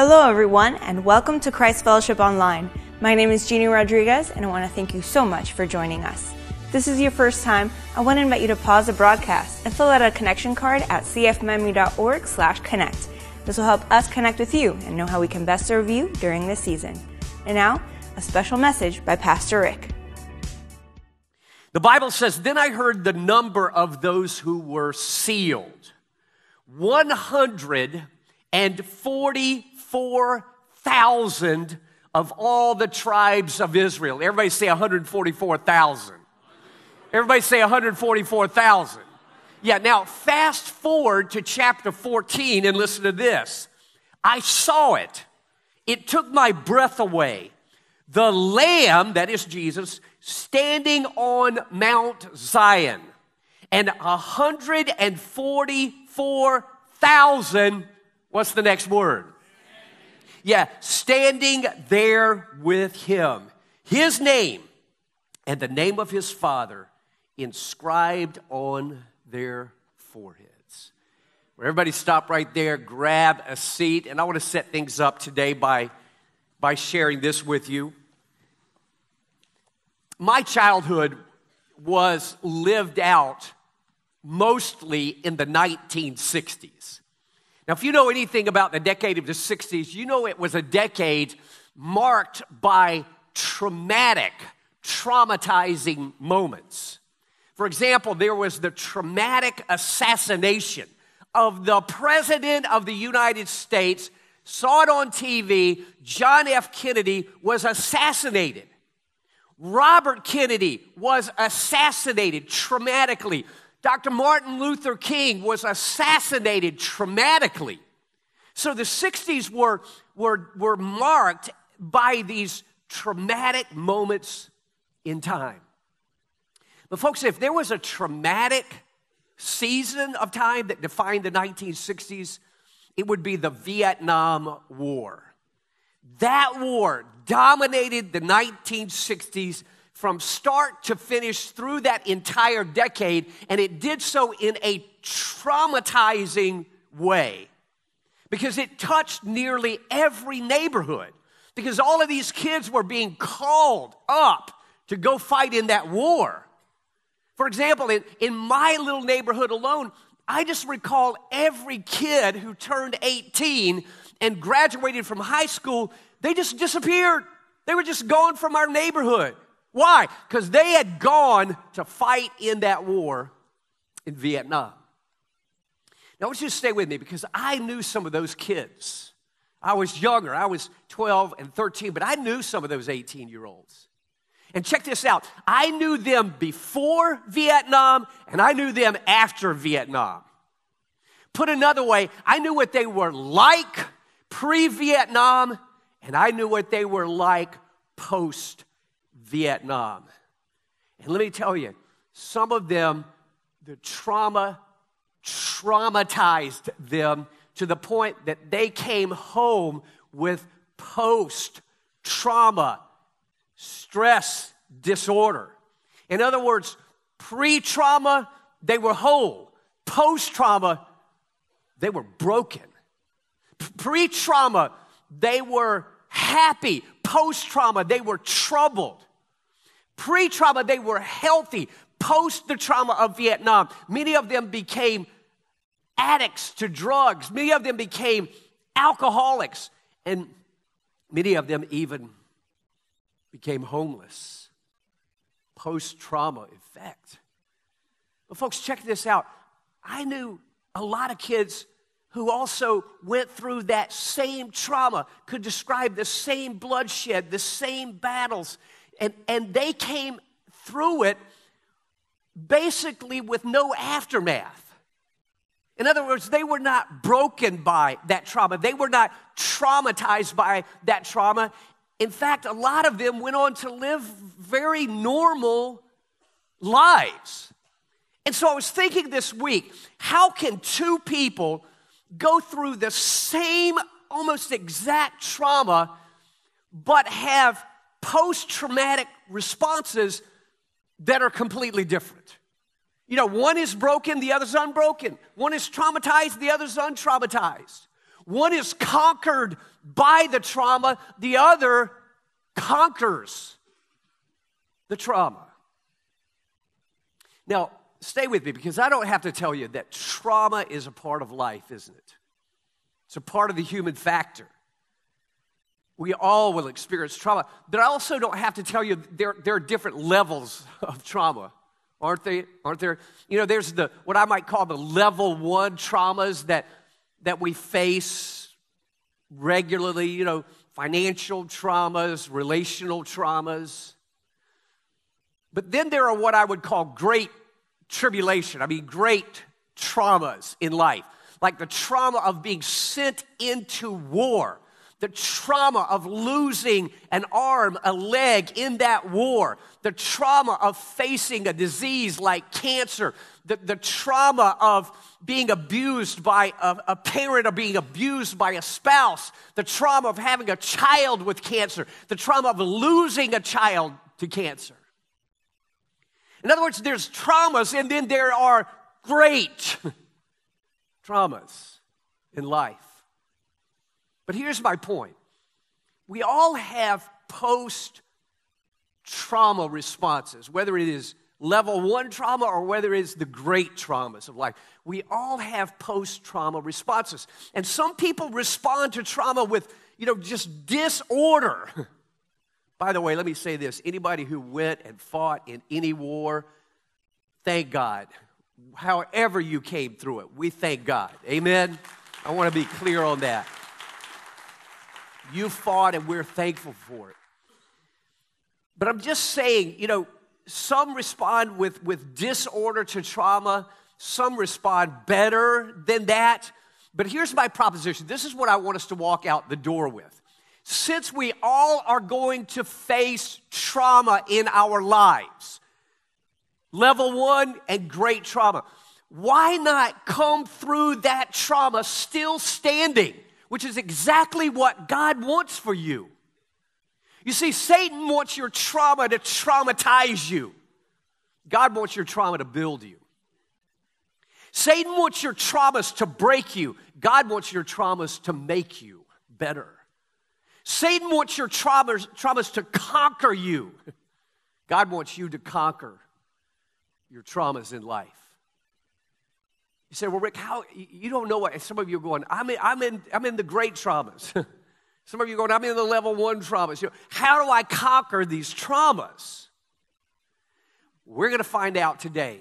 Hello, everyone, and welcome to Christ Fellowship Online. My name is Jeannie Rodriguez, and I want to thank you so much for joining us. If this is your first time, I want to invite you to pause the broadcast and fill out a connection card at cfmiami.org slash connect. This will help us connect with you and know how we can best serve you during this season. And now, a special message by Pastor Rick. The Bible says, Then I heard the number of those who were sealed 144,000 of all the tribes of Israel. Everybody say 144,000. Everybody say 144,000. Yeah, now fast forward to chapter 14 and listen to this. I saw it. It took my breath away. The Lamb, that is Jesus, standing on Mount Zion, and 144,000, what's the next word? Yeah, standing there with him. His name and the name of his Father inscribed on their foreheads. Everybody stop right there, grab a seat, and I want to set things up today by, by sharing this with you. My childhood was lived out mostly in the 1960s. Now, if you know anything about the decade of the 60s, you know it was a decade marked by traumatic, traumatizing moments. For example, there was the traumatic assassination of the President of the United States. Saw it on TV. John F. Kennedy was assassinated. Robert Kennedy was assassinated traumatically. Dr. Martin Luther King was assassinated traumatically. So the 60s were, were, were marked by these traumatic moments in time. But, folks, if there was a traumatic season of time that defined the 1960s, it would be the Vietnam War. That war dominated the 1960s from start to finish through that entire decade, and it did so in a traumatizing way because it touched nearly every neighborhood. Because all of these kids were being called up to go fight in that war. For example, in, in my little neighborhood alone, I just recall every kid who turned 18 and graduated from high school, they just disappeared. They were just gone from our neighborhood. Why? Because they had gone to fight in that war in Vietnam. Now, I want you to stay with me because I knew some of those kids. I was younger, I was 12 and 13, but I knew some of those 18 year olds. And check this out I knew them before Vietnam and I knew them after Vietnam. Put another way, I knew what they were like pre Vietnam and I knew what they were like post Vietnam. And let me tell you, some of them, the trauma traumatized them to the point that they came home with post trauma stress disorder. In other words, pre trauma, they were whole. Post trauma, they were broken. Pre trauma, they were happy. Post trauma, they were troubled. Pre trauma, they were healthy. Post the trauma of Vietnam, many of them became addicts to drugs. Many of them became alcoholics. And many of them even became homeless. Post trauma effect. But, folks, check this out. I knew a lot of kids who also went through that same trauma, could describe the same bloodshed, the same battles, and, and they came through it basically with no aftermath. In other words, they were not broken by that trauma. They were not traumatized by that trauma. In fact, a lot of them went on to live very normal lives. And so I was thinking this week how can two people go through the same, almost exact trauma, but have post traumatic responses that are completely different? You know, one is broken, the other's unbroken. One is traumatized, the other's untraumatized. One is conquered by the trauma, the other conquers the trauma. Now, stay with me because I don't have to tell you that trauma is a part of life, isn't it? It's a part of the human factor. We all will experience trauma, but I also don't have to tell you there, there are different levels of trauma, aren't they? Aren't there? You know, there's the what I might call the level one traumas that that we face regularly. You know, financial traumas, relational traumas. But then there are what I would call great tribulation. I mean, great traumas in life, like the trauma of being sent into war, the trauma of losing an arm, a leg in that war, the trauma of facing a disease like cancer, the, the trauma of being abused by a, a parent or being abused by a spouse, the trauma of having a child with cancer, the trauma of losing a child to cancer. In other words, there's traumas and then there are great traumas in life. But here's my point we all have post trauma responses, whether it is level one trauma or whether it is the great traumas of life. We all have post trauma responses. And some people respond to trauma with, you know, just disorder. By the way, let me say this anybody who went and fought in any war, thank God. However, you came through it, we thank God. Amen? I want to be clear on that. You fought, and we're thankful for it. But I'm just saying, you know, some respond with, with disorder to trauma, some respond better than that. But here's my proposition this is what I want us to walk out the door with since we all are going to face trauma in our lives, level one and great trauma, why not come through that trauma still standing, which is exactly what God wants for you? You see, Satan wants your trauma to traumatize you. God wants your trauma to build you. Satan wants your traumas to break you. God wants your traumas to make you better. Satan wants your traumas, traumas to conquer you. God wants you to conquer your traumas in life. You say, well, Rick, how you don't know what some of you are going, I'm in, I'm in, I'm in the great traumas. some of you are going, I'm in the level one traumas. You know, how do I conquer these traumas? We're going to find out today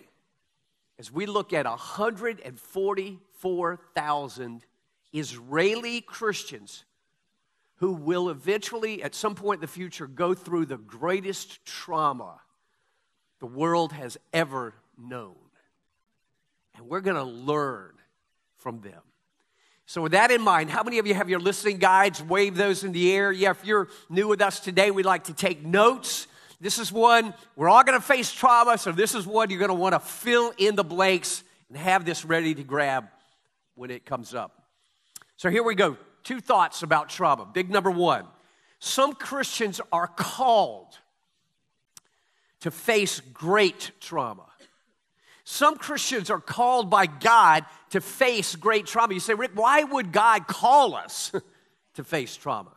as we look at 144,000 Israeli Christians who will eventually, at some point in the future, go through the greatest trauma the world has ever known. And we're going to learn from them. So, with that in mind, how many of you have your listening guides? Wave those in the air. Yeah, if you're new with us today, we'd like to take notes. This is one, we're all going to face trauma, so this is one you're going to want to fill in the blanks and have this ready to grab when it comes up. So, here we go two thoughts about trauma. Big number one some Christians are called to face great trauma. Some Christians are called by God to face great trauma. You say, Rick, why would God call us to face trauma?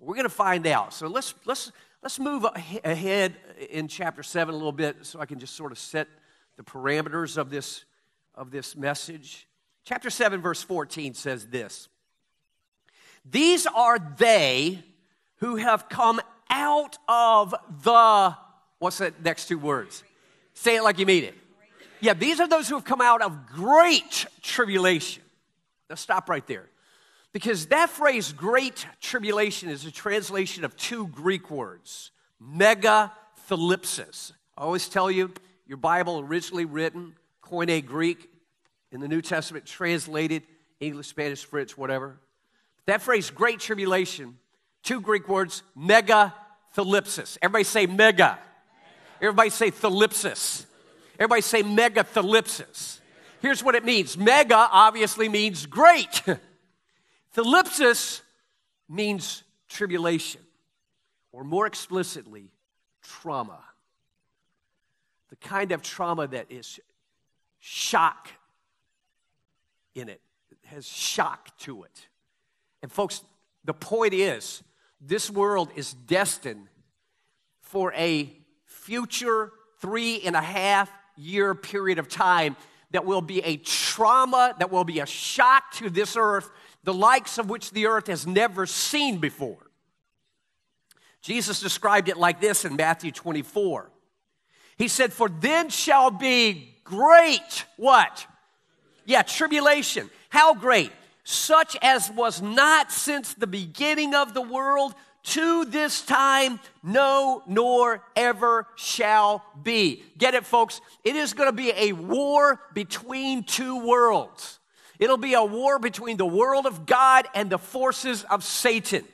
We're going to find out. So let's, let's, let's move ahead in chapter 7 a little bit so I can just sort of set the parameters of this, of this message. Chapter 7, verse 14 says this these are they who have come out of the, what's the next two words? Say it like you mean it. Yeah, these are those who have come out of great tribulation. Now stop right there. Because that phrase, great tribulation, is a translation of two Greek words mega thalipsis. I always tell you, your Bible originally written, Koine Greek, in the New Testament translated English, Spanish, French, whatever. That phrase, great tribulation, two Greek words, mega thalipsis. Everybody say mega. Everybody say thalipsis. Everybody say mega thalipsis. Here's what it means mega obviously means great, thalipsis means tribulation, or more explicitly, trauma. The kind of trauma that is shock in it, it has shock to it. And folks, the point is, this world is destined for a future three and a half year period of time that will be a trauma, that will be a shock to this earth, the likes of which the earth has never seen before. Jesus described it like this in Matthew 24. He said, For then shall be great, what? Yeah, tribulation. How great? Such as was not since the beginning of the world to this time, no, nor ever shall be. Get it, folks? It is going to be a war between two worlds. It'll be a war between the world of God and the forces of Satan.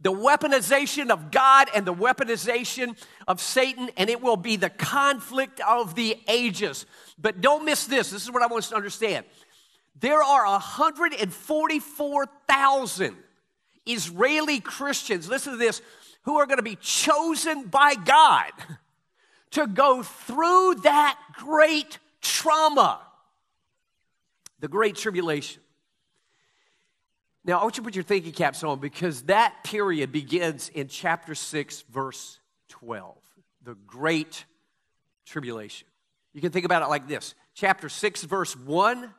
The weaponization of God and the weaponization of Satan, and it will be the conflict of the ages. But don't miss this. This is what I want us to understand. There are 144,000 Israeli Christians, listen to this, who are going to be chosen by God to go through that great trauma, the great tribulation. Now, I want you to put your thinking caps on because that period begins in chapter 6, verse 12, the great tribulation. You can think about it like this chapter 6, verse 1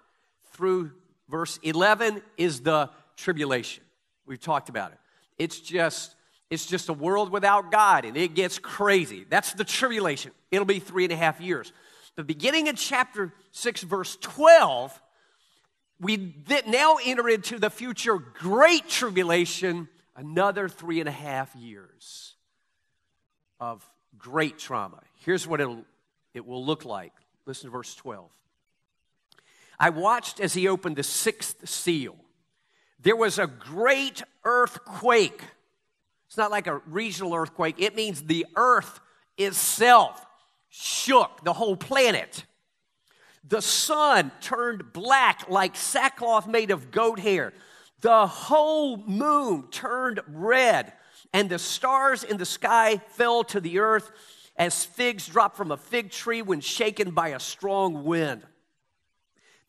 through verse 11 is the tribulation. We've talked about it. It's just it's just a world without God, and it gets crazy. That's the tribulation. It'll be three and a half years. The beginning in chapter 6, verse 12, we now enter into the future great tribulation, another three and a half years of great trauma. Here's what it'll, it will look like. Listen to verse 12. I watched as he opened the sixth seal there was a great earthquake. It's not like a regional earthquake, it means the earth itself shook, the whole planet. The sun turned black like sackcloth made of goat hair. The whole moon turned red, and the stars in the sky fell to the earth as figs drop from a fig tree when shaken by a strong wind.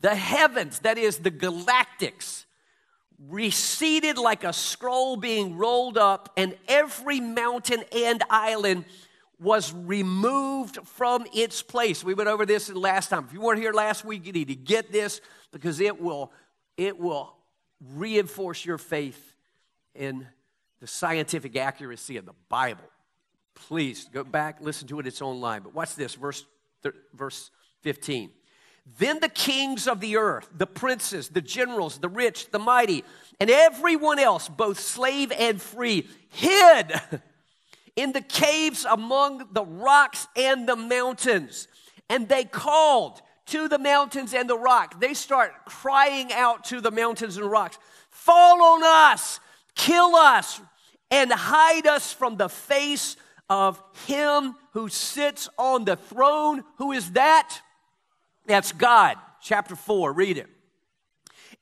The heavens, that is, the galactics, receded like a scroll being rolled up, and every mountain and island was removed from its place. We went over this last time. If you weren't here last week, you need to get this because it will, it will reinforce your faith in the scientific accuracy of the Bible. Please go back, listen to it, it's online. But watch this, verse, verse 15. Then the kings of the earth, the princes, the generals, the rich, the mighty, and everyone else, both slave and free, hid in the caves among the rocks and the mountains. And they called to the mountains and the rock. They start crying out to the mountains and rocks Fall on us, kill us, and hide us from the face of him who sits on the throne. Who is that? That's God. Chapter 4, read it.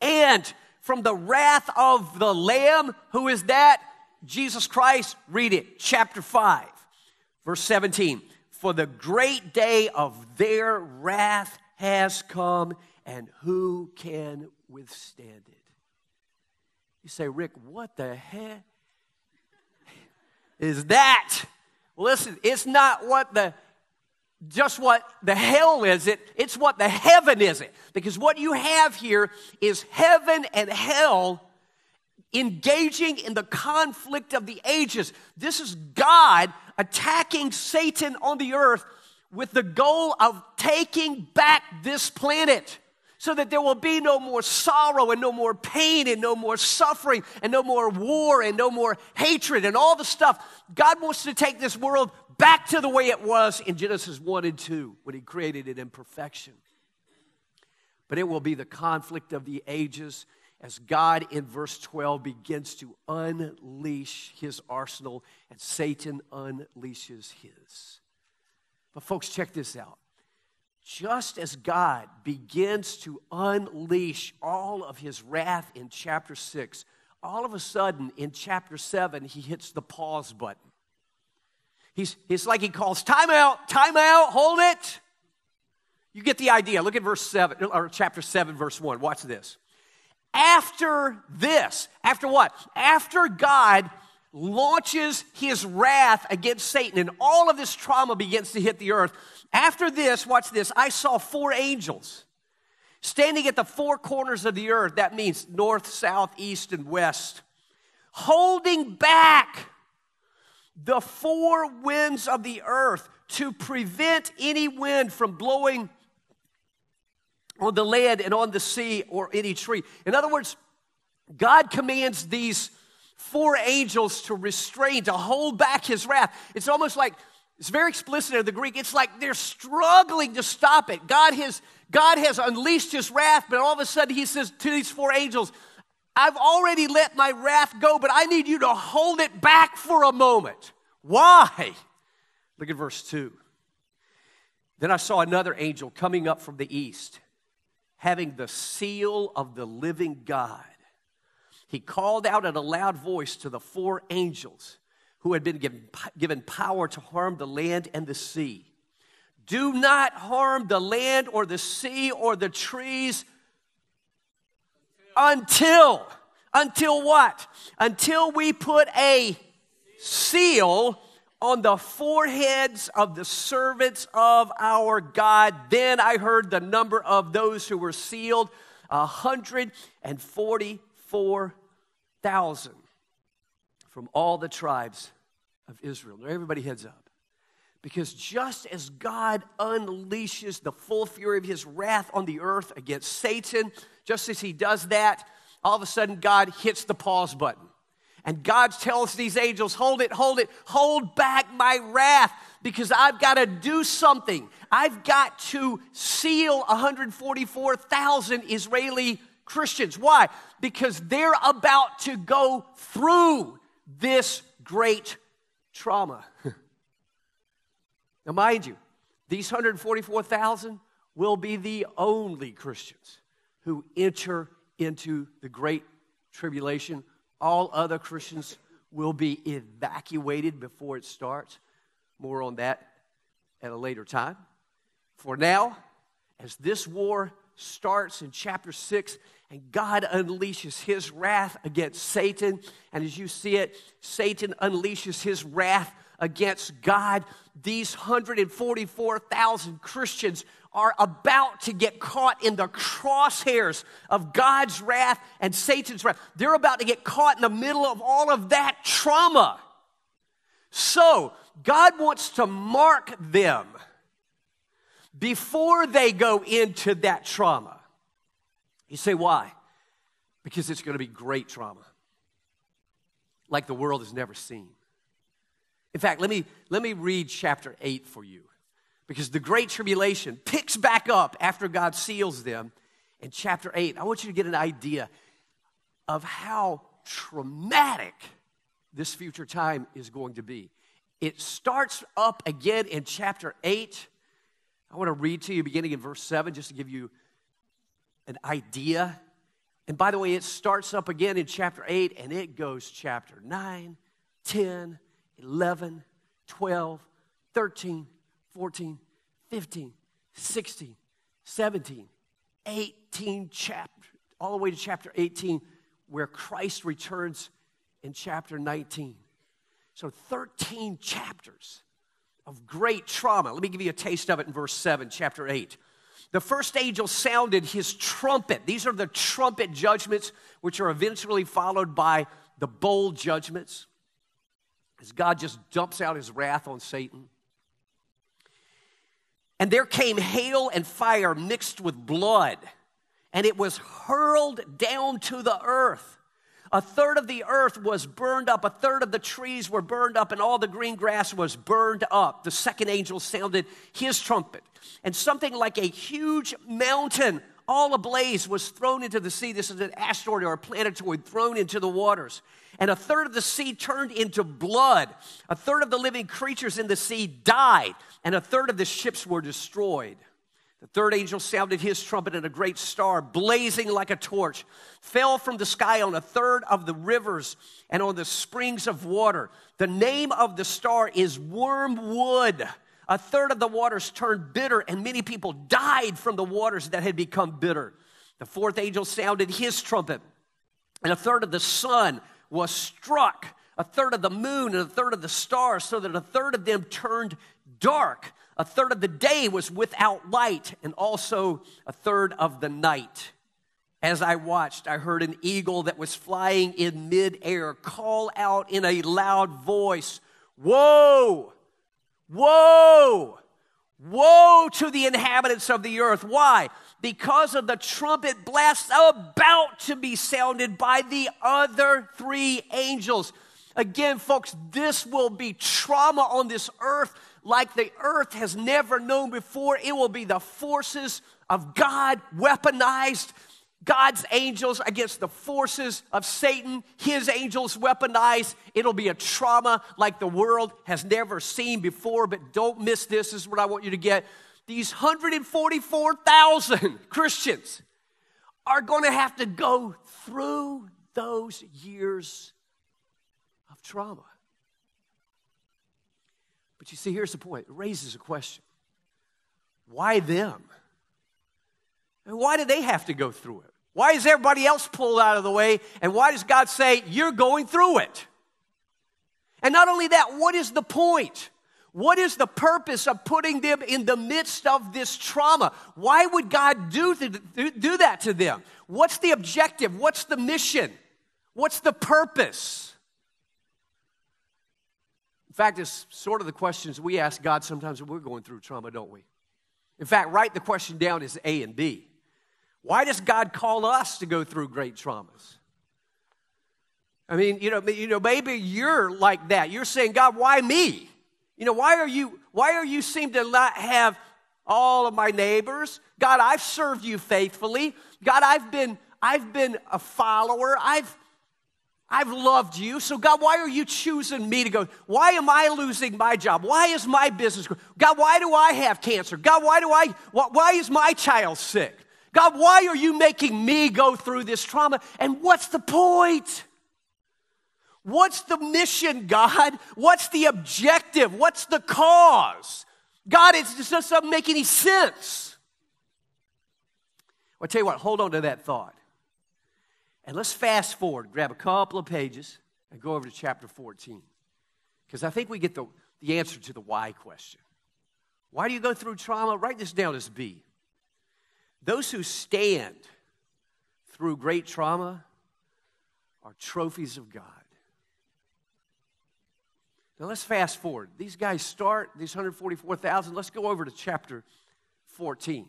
And from the wrath of the Lamb, who is that? Jesus Christ. Read it. Chapter 5, verse 17. For the great day of their wrath has come, and who can withstand it? You say, Rick, what the heck is that? Listen, it's not what the just what the hell is it, it's what the heaven is it. Because what you have here is heaven and hell engaging in the conflict of the ages. This is God attacking Satan on the earth with the goal of taking back this planet so that there will be no more sorrow and no more pain and no more suffering and no more war and no more hatred and all the stuff. God wants to take this world back to the way it was in Genesis 1 and 2 when He created it in perfection. But it will be the conflict of the ages as God in verse 12 begins to unleash His arsenal and Satan unleashes his. But, folks, check this out. Just as God begins to unleash all of his wrath in chapter 6, all of a sudden in chapter 7, he hits the pause button. He's, it's like he calls, time out, time out, hold it. You get the idea. Look at verse 7, or chapter 7, verse 1. Watch this. after this, after what? After God launches his wrath against Satan and all of this trauma begins to hit the earth. After this, watch this, I saw four angels standing at the four corners of the earth. That means north, south, east, and west, holding back the four winds of the earth to prevent any wind from blowing on the land and on the sea or any tree. In other words, God commands these four angels to restrain, to hold back his wrath. It's almost like, it's very explicit in the Greek. It's like they're struggling to stop it. God has, God has unleashed his wrath, but all of a sudden he says to these four angels, I've already let my wrath go, but I need you to hold it back for a moment. Why? Look at verse 2. Then I saw another angel coming up from the east, having the seal of the living God. He called out in a loud voice to the four angels who had been given, given power to harm the land and the sea. Do not harm the land or the sea or the trees until, until what? Until we put a seal on the foreheads of the servants of our God. Then I heard the number of those who were sealed, 144,000 from all the tribes of Israel. Now, everybody heads up. Because just as God unleashes the full fury of his wrath on the earth against Satan, just as he does that, all of a sudden God hits the pause button. And God tells these angels, hold it, hold it, hold back my wrath because I've got to do something. I've got to seal 144,000 Israeli Christians. Why? Because they're about to go through this great trauma. now, mind you, these 144,000 will be the only Christians who enter into the great tribulation all other Christians will be evacuated before it starts. More on that at a later time. For now, as this war starts in chapter 6, and God unleashes his wrath against Satan, and as you see it, Satan unleashes his wrath against God. These 144,000 Christians are about to get caught in the crosshairs of God's wrath and Satan's wrath. They're about to get caught in the middle of all of that trauma. So, God wants to mark them before they go into that trauma. You say, why? Because it's going to be great trauma, like the world has never seen. In fact, let me, let me read chapter 8 for you because the Great Tribulation picks back up after God seals them in chapter 8. I want you to get an idea of how traumatic this future time is going to be. It starts up again in chapter 8. I want to read to you beginning in verse 7 just to give you an idea. And by the way, it starts up again in chapter 8 and it goes chapter 9, 10, 11, 12, 13, 14, 15, 16, 17, 18 chapters, all the way to chapter 18, where Christ returns in chapter 19. So 13 chapters of great trauma. Let me give you a taste of it in verse 7, chapter 8. The first angel sounded his trumpet. These are the trumpet judgments, which are eventually followed by the bowl judgments, as God just dumps out his wrath on Satan. And there came hail and fire mixed with blood, and it was hurled down to the earth. A third of the earth was burned up, a third of the trees were burned up, and all the green grass was burned up. The second angel sounded his trumpet, and something like a huge mountain, all ablaze, was thrown into the sea. This is an asteroid or a planetoid thrown into the waters and a third of the sea turned into blood. A third of the living creatures in the sea died, and a third of the ships were destroyed. The third angel sounded his trumpet, and a great star, blazing like a torch, fell from the sky on a third of the rivers and on the springs of water. The name of the star is Wormwood. A third of the waters turned bitter, and many people died from the waters that had become bitter. The fourth angel sounded his trumpet, and a third of the sun was struck, a third of the moon, and a third of the stars, so that a third of them turned dark. A third of the day was without light, and also a third of the night. As I watched, I heard an eagle that was flying in midair call out in a loud voice, Woe! Woe! Woe to the inhabitants of the earth. Why? Because of the trumpet blast about to be sounded by the other three angels. Again, folks, this will be trauma on this earth like the earth has never known before. It will be the forces of God weaponized God's angels against the forces of Satan, his angels weaponized. It'll be a trauma like the world has never seen before. But don't miss this. This is what I want you to get. These 144,000 Christians are going to have to go through those years of trauma. But you see, here's the point it raises a question why them? Why do they have to go through it? Why is everybody else pulled out of the way? And why does God say, You're going through it? And not only that, what is the point? What is the purpose of putting them in the midst of this trauma? Why would God do, do that to them? What's the objective? What's the mission? What's the purpose? In fact, it's sort of the questions we ask God sometimes when we're going through trauma, don't we? In fact, write the question down as A and B. Why does God call us to go through great traumas? I mean, you know, you know, maybe you're like that. You're saying, God, why me? You know, why are you, why are you seem to not have all of my neighbors? God, I've served you faithfully. God, I've been, I've been a follower. I've, I've loved you. So, God, why are you choosing me to go? Why am I losing my job? Why is my business? God, why do I have cancer? God, why do I, why is my child sick? God, why are you making me go through this trauma? And what's the point? What's the mission, God? What's the objective? What's the cause? God, it just doesn't make any sense. Well, I tell you what, hold on to that thought. And let's fast forward, grab a couple of pages, and go over to chapter 14. Because I think we get the, the answer to the why question. Why do you go through trauma? Write this down as B. Those who stand through great trauma are trophies of God. Now let's fast forward. These guys start, these 144,000. Let's go over to chapter 14.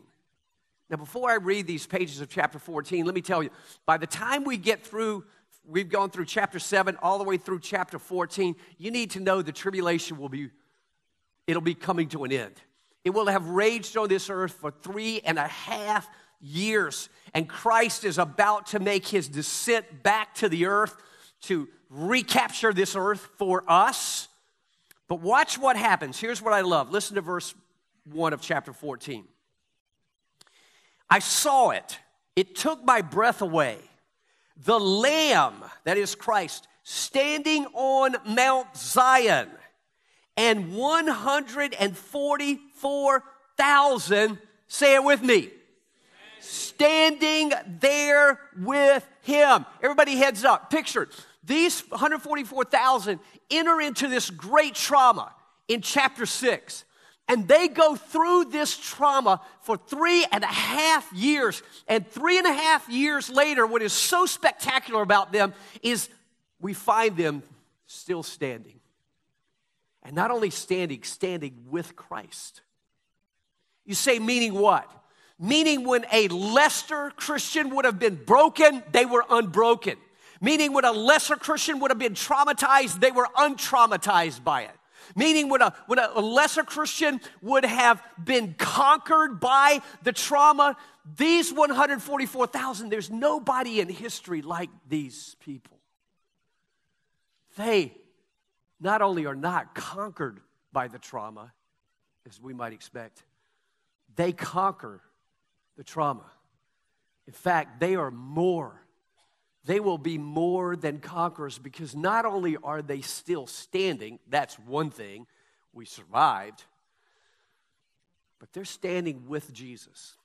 Now, before I read these pages of chapter 14, let me tell you, by the time we get through, we've gone through chapter 7 all the way through chapter 14, you need to know the tribulation will be, it'll be coming to an end. It will have raged on this earth for three and a half years. And Christ is about to make his descent back to the earth to recapture this earth for us. But watch what happens. Here's what I love. Listen to verse 1 of chapter 14. I saw it, it took my breath away. The Lamb, that is Christ, standing on Mount Zion, and 144,000, say it with me, standing there with him. Everybody heads up. Picture these 144,000 enter into this great trauma in chapter 6. And they go through this trauma for three and a half years. And three and a half years later, what is so spectacular about them is we find them still standing. And not only standing, standing with Christ. You say, meaning what? Meaning when a lesser Christian would have been broken, they were unbroken. Meaning when a lesser Christian would have been traumatized, they were untraumatized by it. Meaning when a, when a lesser Christian would have been conquered by the trauma, these 144,000, there's nobody in history like these people. They not only are not conquered by the trauma, as we might expect, they conquer the trauma. In fact, they are more. They will be more than conquerors because not only are they still standing, that's one thing, we survived, but they're standing with Jesus.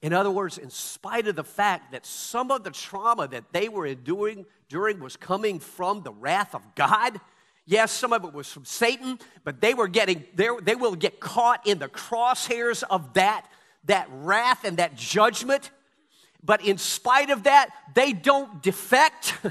In other words, in spite of the fact that some of the trauma that they were enduring during was coming from the wrath of God, yes, some of it was from Satan, but they were getting, there, they will get caught in the crosshairs of that, that wrath and that judgment. But in spite of that, they don't defect.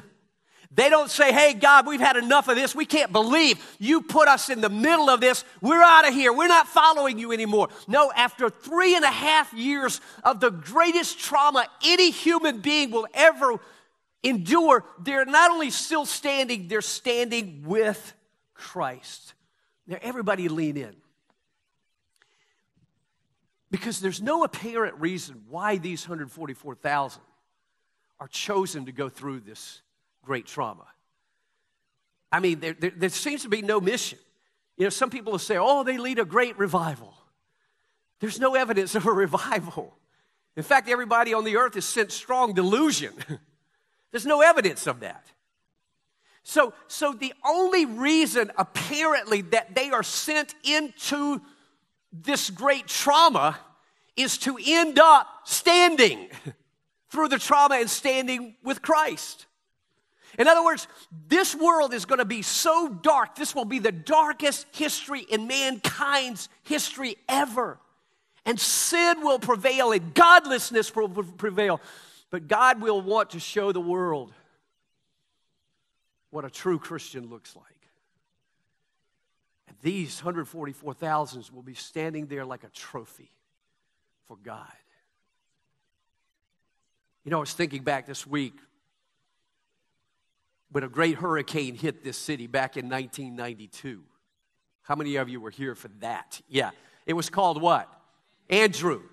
They don't say, hey, God, we've had enough of this. We can't believe you put us in the middle of this. We're out of here. We're not following you anymore. No, after three and a half years of the greatest trauma any human being will ever endure, they're not only still standing, they're standing with Christ. Now, everybody lean in. Because there's no apparent reason why these 144,000 are chosen to go through this great trauma. I mean, there, there, there, seems to be no mission. You know, some people will say, oh, they lead a great revival. There's no evidence of a revival. In fact, everybody on the earth has sent strong delusion. There's no evidence of that. So, so the only reason, apparently, that they are sent into this great trauma is to end up standing through the trauma and standing with Christ. In other words, this world is going to be so dark. This will be the darkest history in mankind's history ever. And sin will prevail and godlessness will prevail. But God will want to show the world what a true Christian looks like. And these 144,000 will be standing there like a trophy for God. You know, I was thinking back this week when a great hurricane hit this city back in 1992. How many of you were here for that? Yeah. It was called what? Andrew.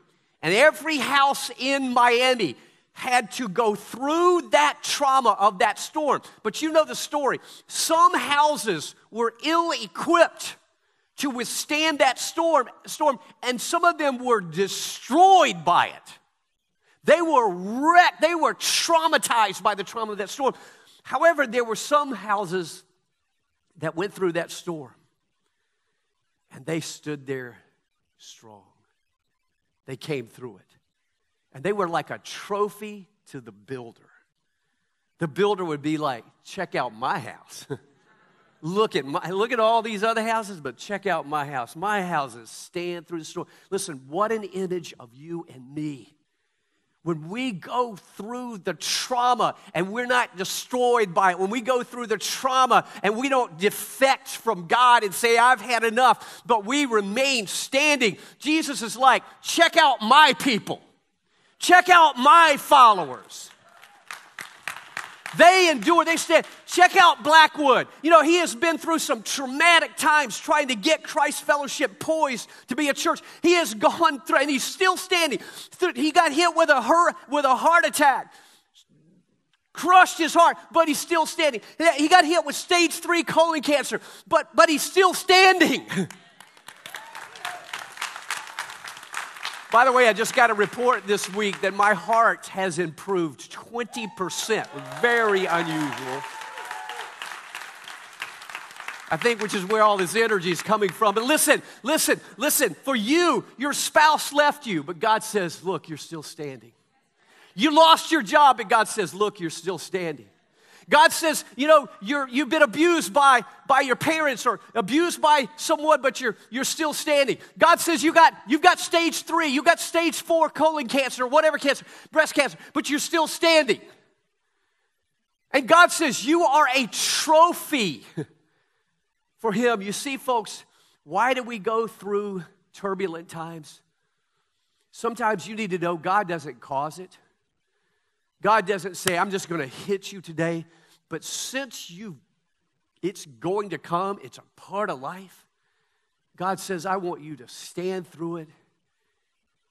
And every house in Miami had to go through that trauma of that storm. But you know the story. Some houses were ill equipped to withstand that storm, storm, and some of them were destroyed by it. They were wrecked, they were traumatized by the trauma of that storm. However, there were some houses that went through that storm and they stood there strong. They came through it. And they were like a trophy to the builder. The builder would be like, check out my house. look at my look at all these other houses, but check out my house. My houses stand through the storm. Listen, what an image of you and me when we go through the trauma and we're not destroyed by it, when we go through the trauma and we don't defect from God and say, I've had enough, but we remain standing, Jesus is like, check out my people, check out my followers. They endure, they stand. Check out Blackwood. You know, he has been through some traumatic times trying to get Christ Fellowship poised to be a church. He has gone through, and he's still standing. He got hit with a, her, with a heart attack, crushed his heart, but he's still standing. He got hit with stage three colon cancer, but, but he's still standing. By the way, I just got a report this week that my heart has improved 20%. Very unusual. I think which is where all this energy is coming from. But listen, listen, listen. For you, your spouse left you, but God says, Look, you're still standing. You lost your job, but God says, Look, you're still standing. God says, you know, you're, you've been abused by, by your parents or abused by someone, but you're, you're still standing. God says you got, you've got stage three, you've got stage four colon cancer, or whatever cancer, breast cancer, but you're still standing. And God says you are a trophy for Him. You see, folks, why do we go through turbulent times? Sometimes you need to know God doesn't cause it. God doesn't say, I'm just going to hit you today. But since you it's going to come, it's a part of life. God says, I want you to stand through it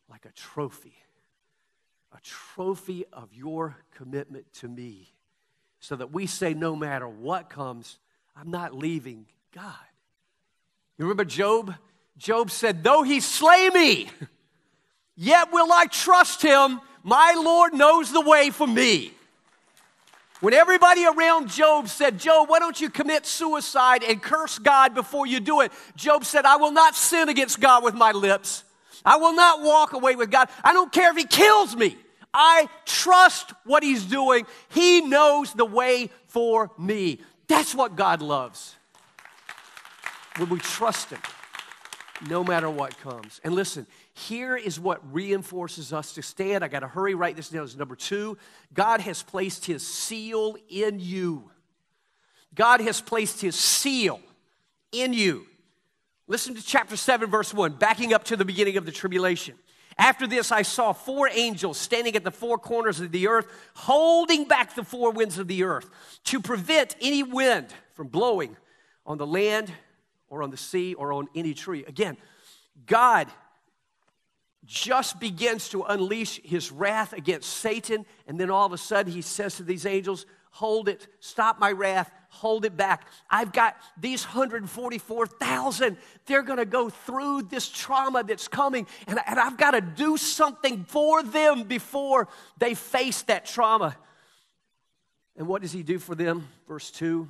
like a trophy, a trophy of your commitment to me, so that we say, no matter what comes, I'm not leaving God. You remember Job? Job said, Though he slay me, yet will I trust him. My Lord knows the way for me. When everybody around Job said, Job, why don't you commit suicide and curse God before you do it? Job said, I will not sin against God with my lips. I will not walk away with God. I don't care if He kills me. I trust what He's doing. He knows the way for me. That's what God loves. When we trust Him, no matter what comes. And listen, here is what reinforces us to stand. I got to hurry, write this down as number two. God has placed His seal in you. God has placed His seal in you. Listen to chapter 7, verse 1, backing up to the beginning of the tribulation. After this, I saw four angels standing at the four corners of the earth, holding back the four winds of the earth to prevent any wind from blowing on the land or on the sea or on any tree. Again, God just begins to unleash his wrath against Satan, and then all of a sudden he says to these angels, Hold it, stop my wrath, hold it back. I've got these 144,000. They're going to go through this trauma that's coming, and, and I've got to do something for them before they face that trauma. And what does he do for them? Verse 2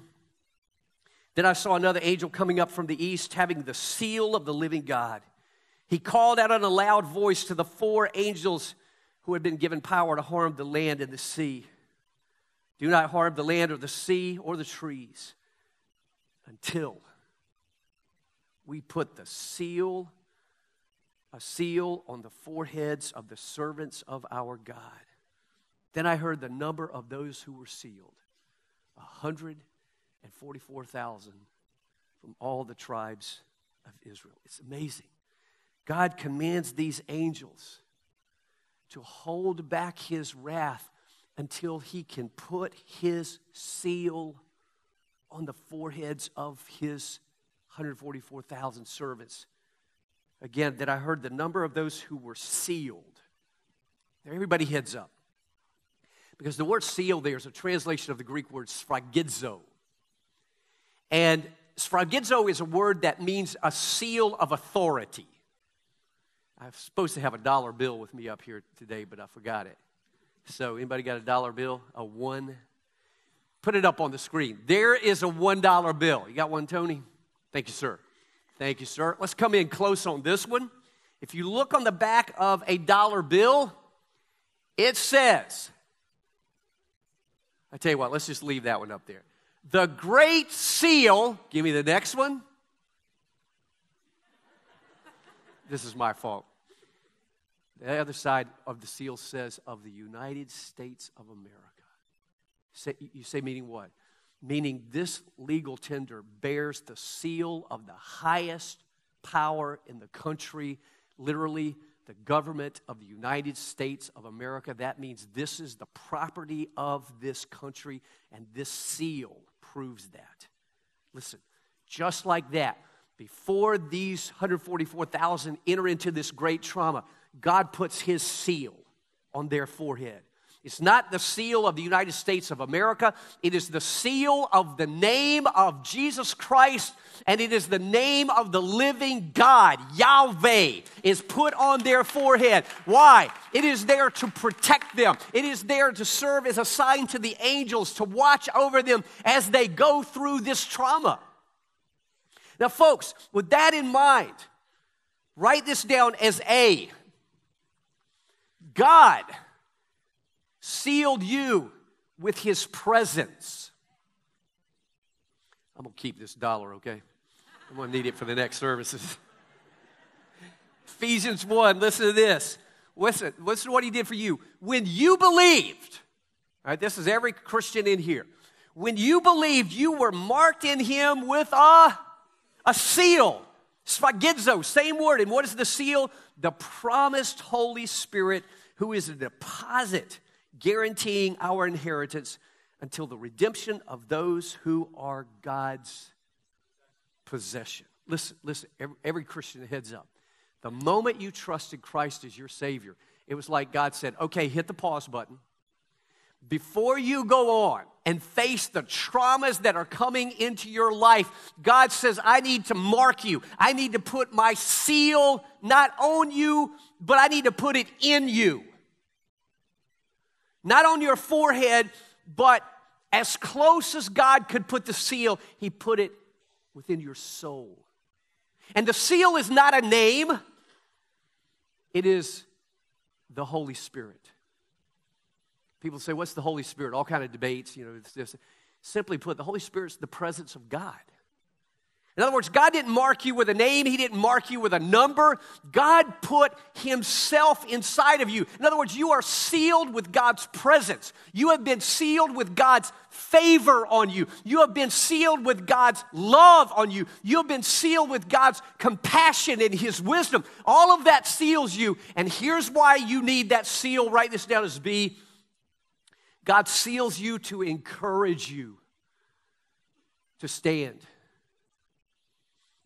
Then I saw another angel coming up from the east, having the seal of the living God. He called out in a loud voice to the four angels who had been given power to harm the land and the sea. Do not harm the land or the sea or the trees until we put the seal, a seal on the foreheads of the servants of our God. Then I heard the number of those who were sealed 144,000 from all the tribes of Israel. It's amazing. God commands these angels to hold back his wrath until he can put his seal on the foreheads of his 144,000 servants. Again, that I heard the number of those who were sealed. Everybody heads up. Because the word seal there is a translation of the Greek word sphragizo. And sphragizo is a word that means a seal of authority. I'm supposed to have a dollar bill with me up here today, but I forgot it. So, anybody got a dollar bill? A one? Put it up on the screen. There is a one dollar bill. You got one, Tony? Thank you, sir. Thank you, sir. Let's come in close on this one. If you look on the back of a dollar bill, it says, I tell you what, let's just leave that one up there. The Great Seal, give me the next one. This is my fault. The other side of the seal says, of the United States of America. Say, you say, meaning what? Meaning this legal tender bears the seal of the highest power in the country, literally the government of the United States of America. That means this is the property of this country, and this seal proves that. Listen, just like that, before these 144,000 enter into this great trauma, God puts his seal on their forehead. It's not the seal of the United States of America. It is the seal of the name of Jesus Christ, and it is the name of the living God, Yahweh, is put on their forehead. Why? It is there to protect them, it is there to serve as a sign to the angels to watch over them as they go through this trauma. Now, folks, with that in mind, write this down as A. God sealed you with his presence. I'm going to keep this dollar, okay? I'm going to need it for the next services. Ephesians 1, listen to this. Listen, listen to what he did for you. When you believed, all right, this is every Christian in here. When you believed, you were marked in him with a, a seal. Sphragizo, same word. And what is the seal? The promised Holy Spirit who is a deposit guaranteeing our inheritance until the redemption of those who are God's possession. Listen, listen, every, every Christian heads up. The moment you trusted Christ as your Savior, it was like God said, okay, hit the pause button. Before you go on and face the traumas that are coming into your life, God says, I need to mark you. I need to put my seal not on you, but I need to put it in you. Not on your forehead, but as close as God could put the seal, He put it within your soul. And the seal is not a name, It is the Holy Spirit. People say, What's the Holy Spirit? All kind of debates, you know, it's just simply put, the Holy Spirit is the presence of God. In other words, God didn't mark you with a name, He didn't mark you with a number. God put Himself inside of you. In other words, you are sealed with God's presence. You have been sealed with God's favor on you. You have been sealed with God's love on you. You have been sealed with God's compassion and His wisdom. All of that seals you. And here's why you need that seal. Write this down as B. God seals you to encourage you to stand.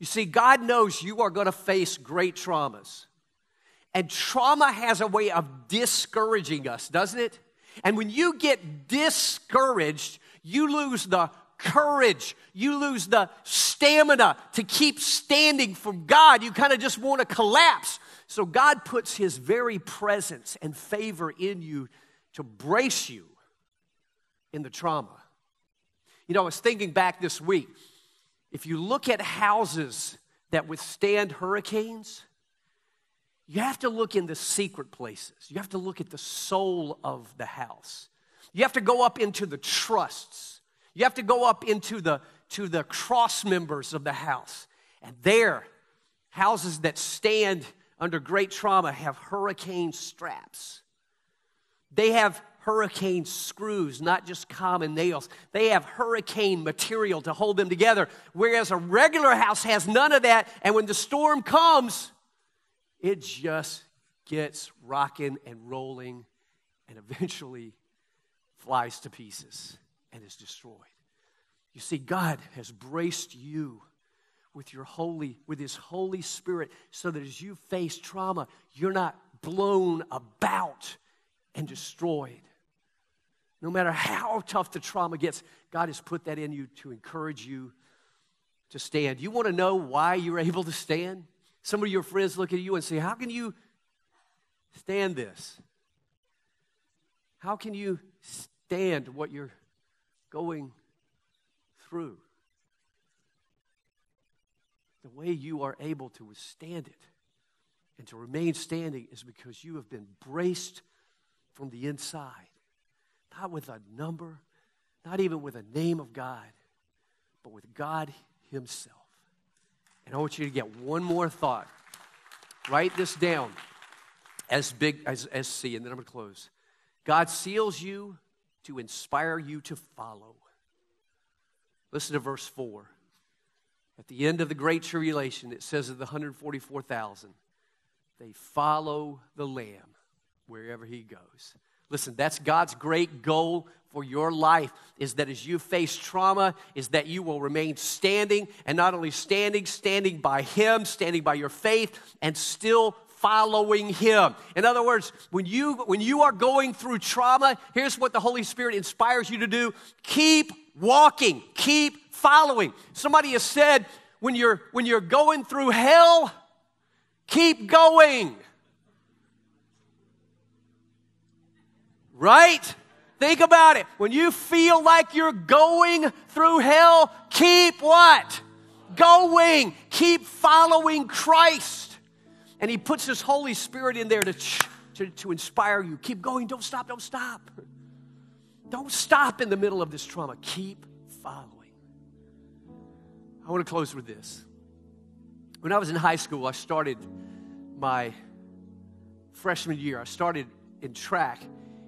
You see, God knows you are going to face great traumas. And trauma has a way of discouraging us, doesn't it? And when you get discouraged, you lose the courage, you lose the stamina to keep standing for God. You kind of just want to collapse. So God puts His very presence and favor in you to brace you in the trauma. You know, I was thinking back this week. If you look at houses that withstand hurricanes, you have to look in the secret places. You have to look at the soul of the house. You have to go up into the trusts. You have to go up into the to the cross members of the house. And there, houses that stand under great trauma have hurricane straps. They have hurricane screws, not just common nails. They have hurricane material to hold them together, whereas a regular house has none of that. And when the storm comes, it just gets rocking and rolling and eventually flies to pieces and is destroyed. You see, God has braced you with your holy, with his Holy Spirit, so that as you face trauma, you're not blown about and destroyed. No matter how tough the trauma gets, God has put that in you to encourage you to stand. You want to know why you're able to stand? Some of your friends look at you and say, How can you stand this? How can you stand what you're going through? The way you are able to withstand it and to remain standing is because you have been braced from the inside not with a number, not even with a name of God, but with God Himself. And I want you to get one more thought. Write this down as big as, as C, and then I'm going to close. God seals you to inspire you to follow. Listen to verse 4. At the end of the Great Tribulation, it says of the 144,000, they follow the Lamb wherever he goes. Listen, that's God's great goal for your life is that as you face trauma is that you will remain standing and not only standing standing by him standing by your faith and still following him. In other words when you when you are going through trauma here's what the holy spirit inspires you to do. Keep walking. Keep following. Somebody has said when you're when you're going through hell keep going Right? Think about it. When you feel like you're going through hell, keep what? Going. Keep following Christ. And He puts His Holy Spirit in there to, to, to inspire you. Keep going. Don't stop. Don't stop. Don't stop in the middle of this trauma. Keep following. I want to close with this. When I was in high school, I started my freshman year. I started in track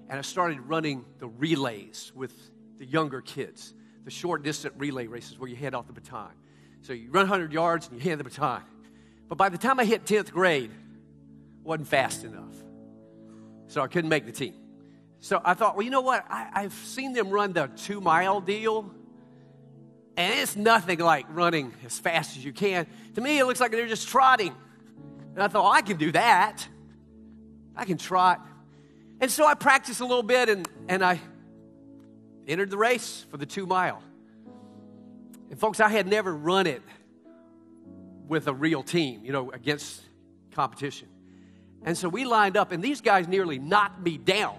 and I started running the relays with the younger kids, the short distance relay races where you hand off the baton. So you run 100 yards and you hand the baton. But by the time I hit 10th grade, wasn't fast enough. So I couldn't make the team. So I thought, well, you know what? I, I've seen them run the two mile deal, and it's nothing like running as fast as you can. To me, it looks like they're just trotting. And I thought, well, I can do that. I can trot. And so I practiced a little bit and, and I entered the race for the two mile. And folks, I had never run it with a real team, you know, against competition. And so we lined up, and these guys nearly knocked me down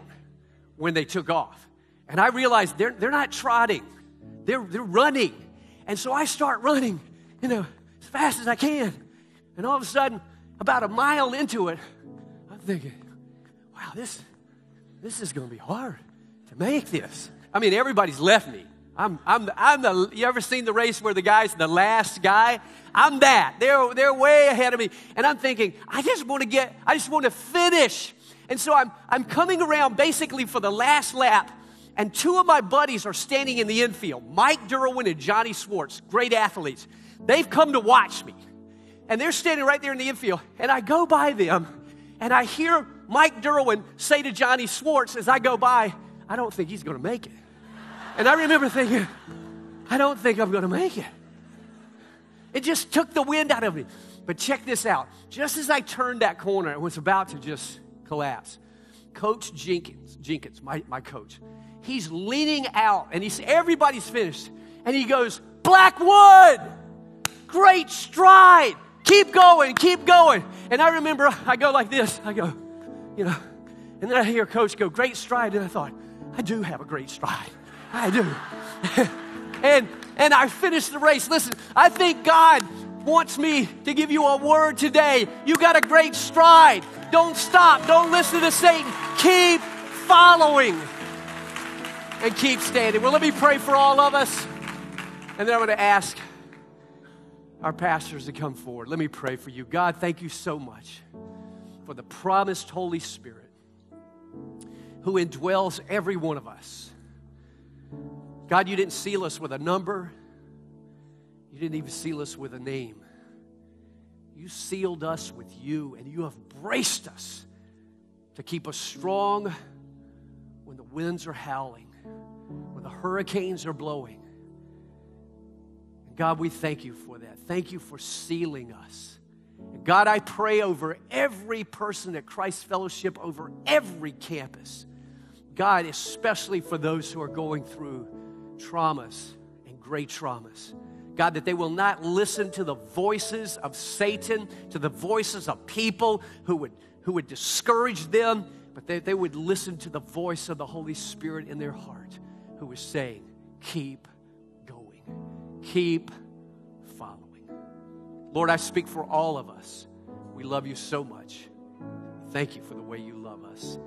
when they took off. And I realized they're, they're not trotting, they're, they're running. And so I start running, you know, as fast as I can. And all of a sudden, about a mile into it, I'm thinking, wow, this, this is going to be hard to make this. I mean, everybody's left me. I'm, I'm, I'm the, you ever seen the race where the guy's the last guy? I'm that. They're, they're way ahead of me. And I'm thinking, I just want to get, I just want to finish. And so I'm, I'm coming around basically for the last lap. And two of my buddies are standing in the infield Mike Derwin and Johnny Swartz, great athletes. They've come to watch me. And they're standing right there in the infield. And I go by them and I hear Mike Derwin say to Johnny Swartz as I go by, I don't think he's going to make it. And I remember thinking, I don't think I'm going to make it. It just took the wind out of me. But check this out. Just as I turned that corner, it was about to just collapse. Coach Jenkins, Jenkins, my, my coach, he's leaning out and he's everybody's finished. And he goes, Blackwood, great stride. Keep going, keep going. And I remember I go like this. I go, you know, and then I hear coach go, great stride. And I thought, I do have a great stride. I do. and and I finished the race. Listen, I think God wants me to give you a word today. You got a great stride. Don't stop. Don't listen to Satan. Keep following and keep standing. Well, let me pray for all of us. And then I'm going to ask our pastors to come forward. Let me pray for you. God, thank you so much for the promised Holy Spirit who indwells every one of us. God, you didn't seal us with a number, you didn't even seal us with a name. You sealed us with you, and you have braced us to keep us strong when the winds are howling, when the hurricanes are blowing. God, we thank you for that. Thank you for sealing us. God, I pray over every person at Christ Fellowship, over every campus. God, especially for those who are going through traumas and great traumas. God, that they will not listen to the voices of Satan, to the voices of people who would, who would discourage them, but they, they would listen to the voice of the Holy Spirit in their heart who is saying, Keep going, keep. Lord, I speak for all of us. We love you so much. Thank you for the way you love us.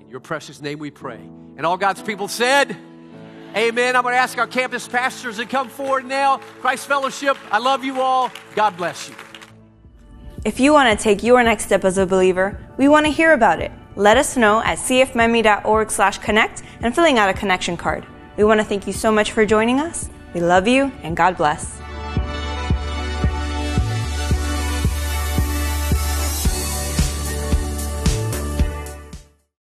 In your precious name we pray. And all God's people said, Amen. I'm going to ask our campus pastors to come forward now. Christ Fellowship, I love you all. God bless you. If you want to take your next step as a believer, we want to hear about it. Let us know at cfmiami.org slash connect and filling out a connection card. We want to thank you so much for joining us. We love you and God bless.